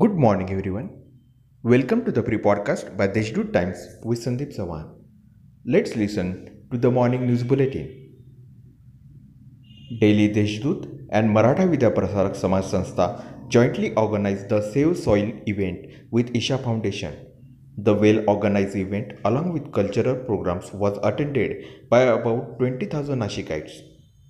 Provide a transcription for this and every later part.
Good morning, everyone. Welcome to the pre podcast by Deshdoot Times with Sandeep Sawan. Let's listen to the morning news bulletin. Daily Deshdoot and Maratha Vidya Prasarak Samaj Sanstha jointly organized the Save Soil event with Isha Foundation. The well organized event, along with cultural programs, was attended by about 20,000 Nashikites.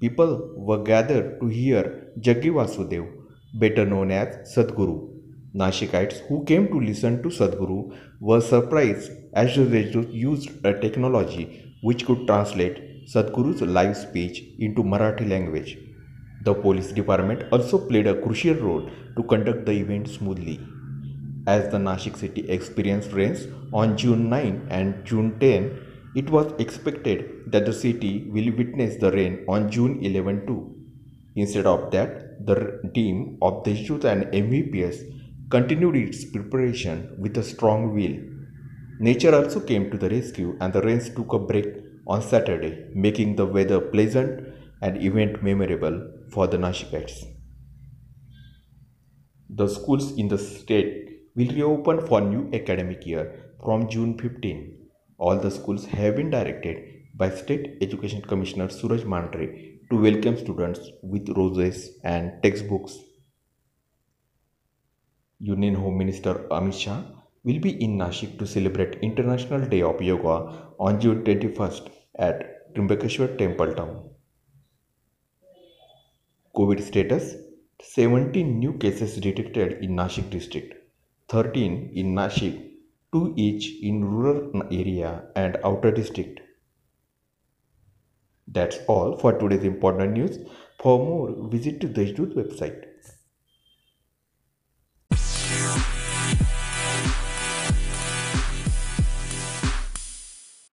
People were gathered to hear Jaggi Vasudev, better known as Sadhguru. Nashikites who came to listen to Sadhguru were surprised as the Deshdoot used a technology which could translate Sadhguru's live speech into Marathi language. The police department also played a crucial role to conduct the event smoothly. As the Nashik city experienced rains on June 9 and June 10, it was expected that the city will witness the rain on June 11 too. Instead of that, the team of Deshdoot and MVPS continued its preparation with a strong will. Nature also came to the rescue and the rains took a break on Saturday, making the weather pleasant and event memorable for the Nashikites. The schools in the state will reopen for new academic year from June 15. All the schools have been directed by State Education Commissioner Suraj Mandhare to welcome students with roses and textbooks. Union Home Minister Amit Shah will be in Nashik to celebrate International Day of Yoga on June 21st at Trimbakeshwar Temple Town. COVID status 17 new cases detected in Nashik district, 13 in Nashik, 2 each in rural area and outer district. That's all for today's important news. For more, visit the Deshdoot website.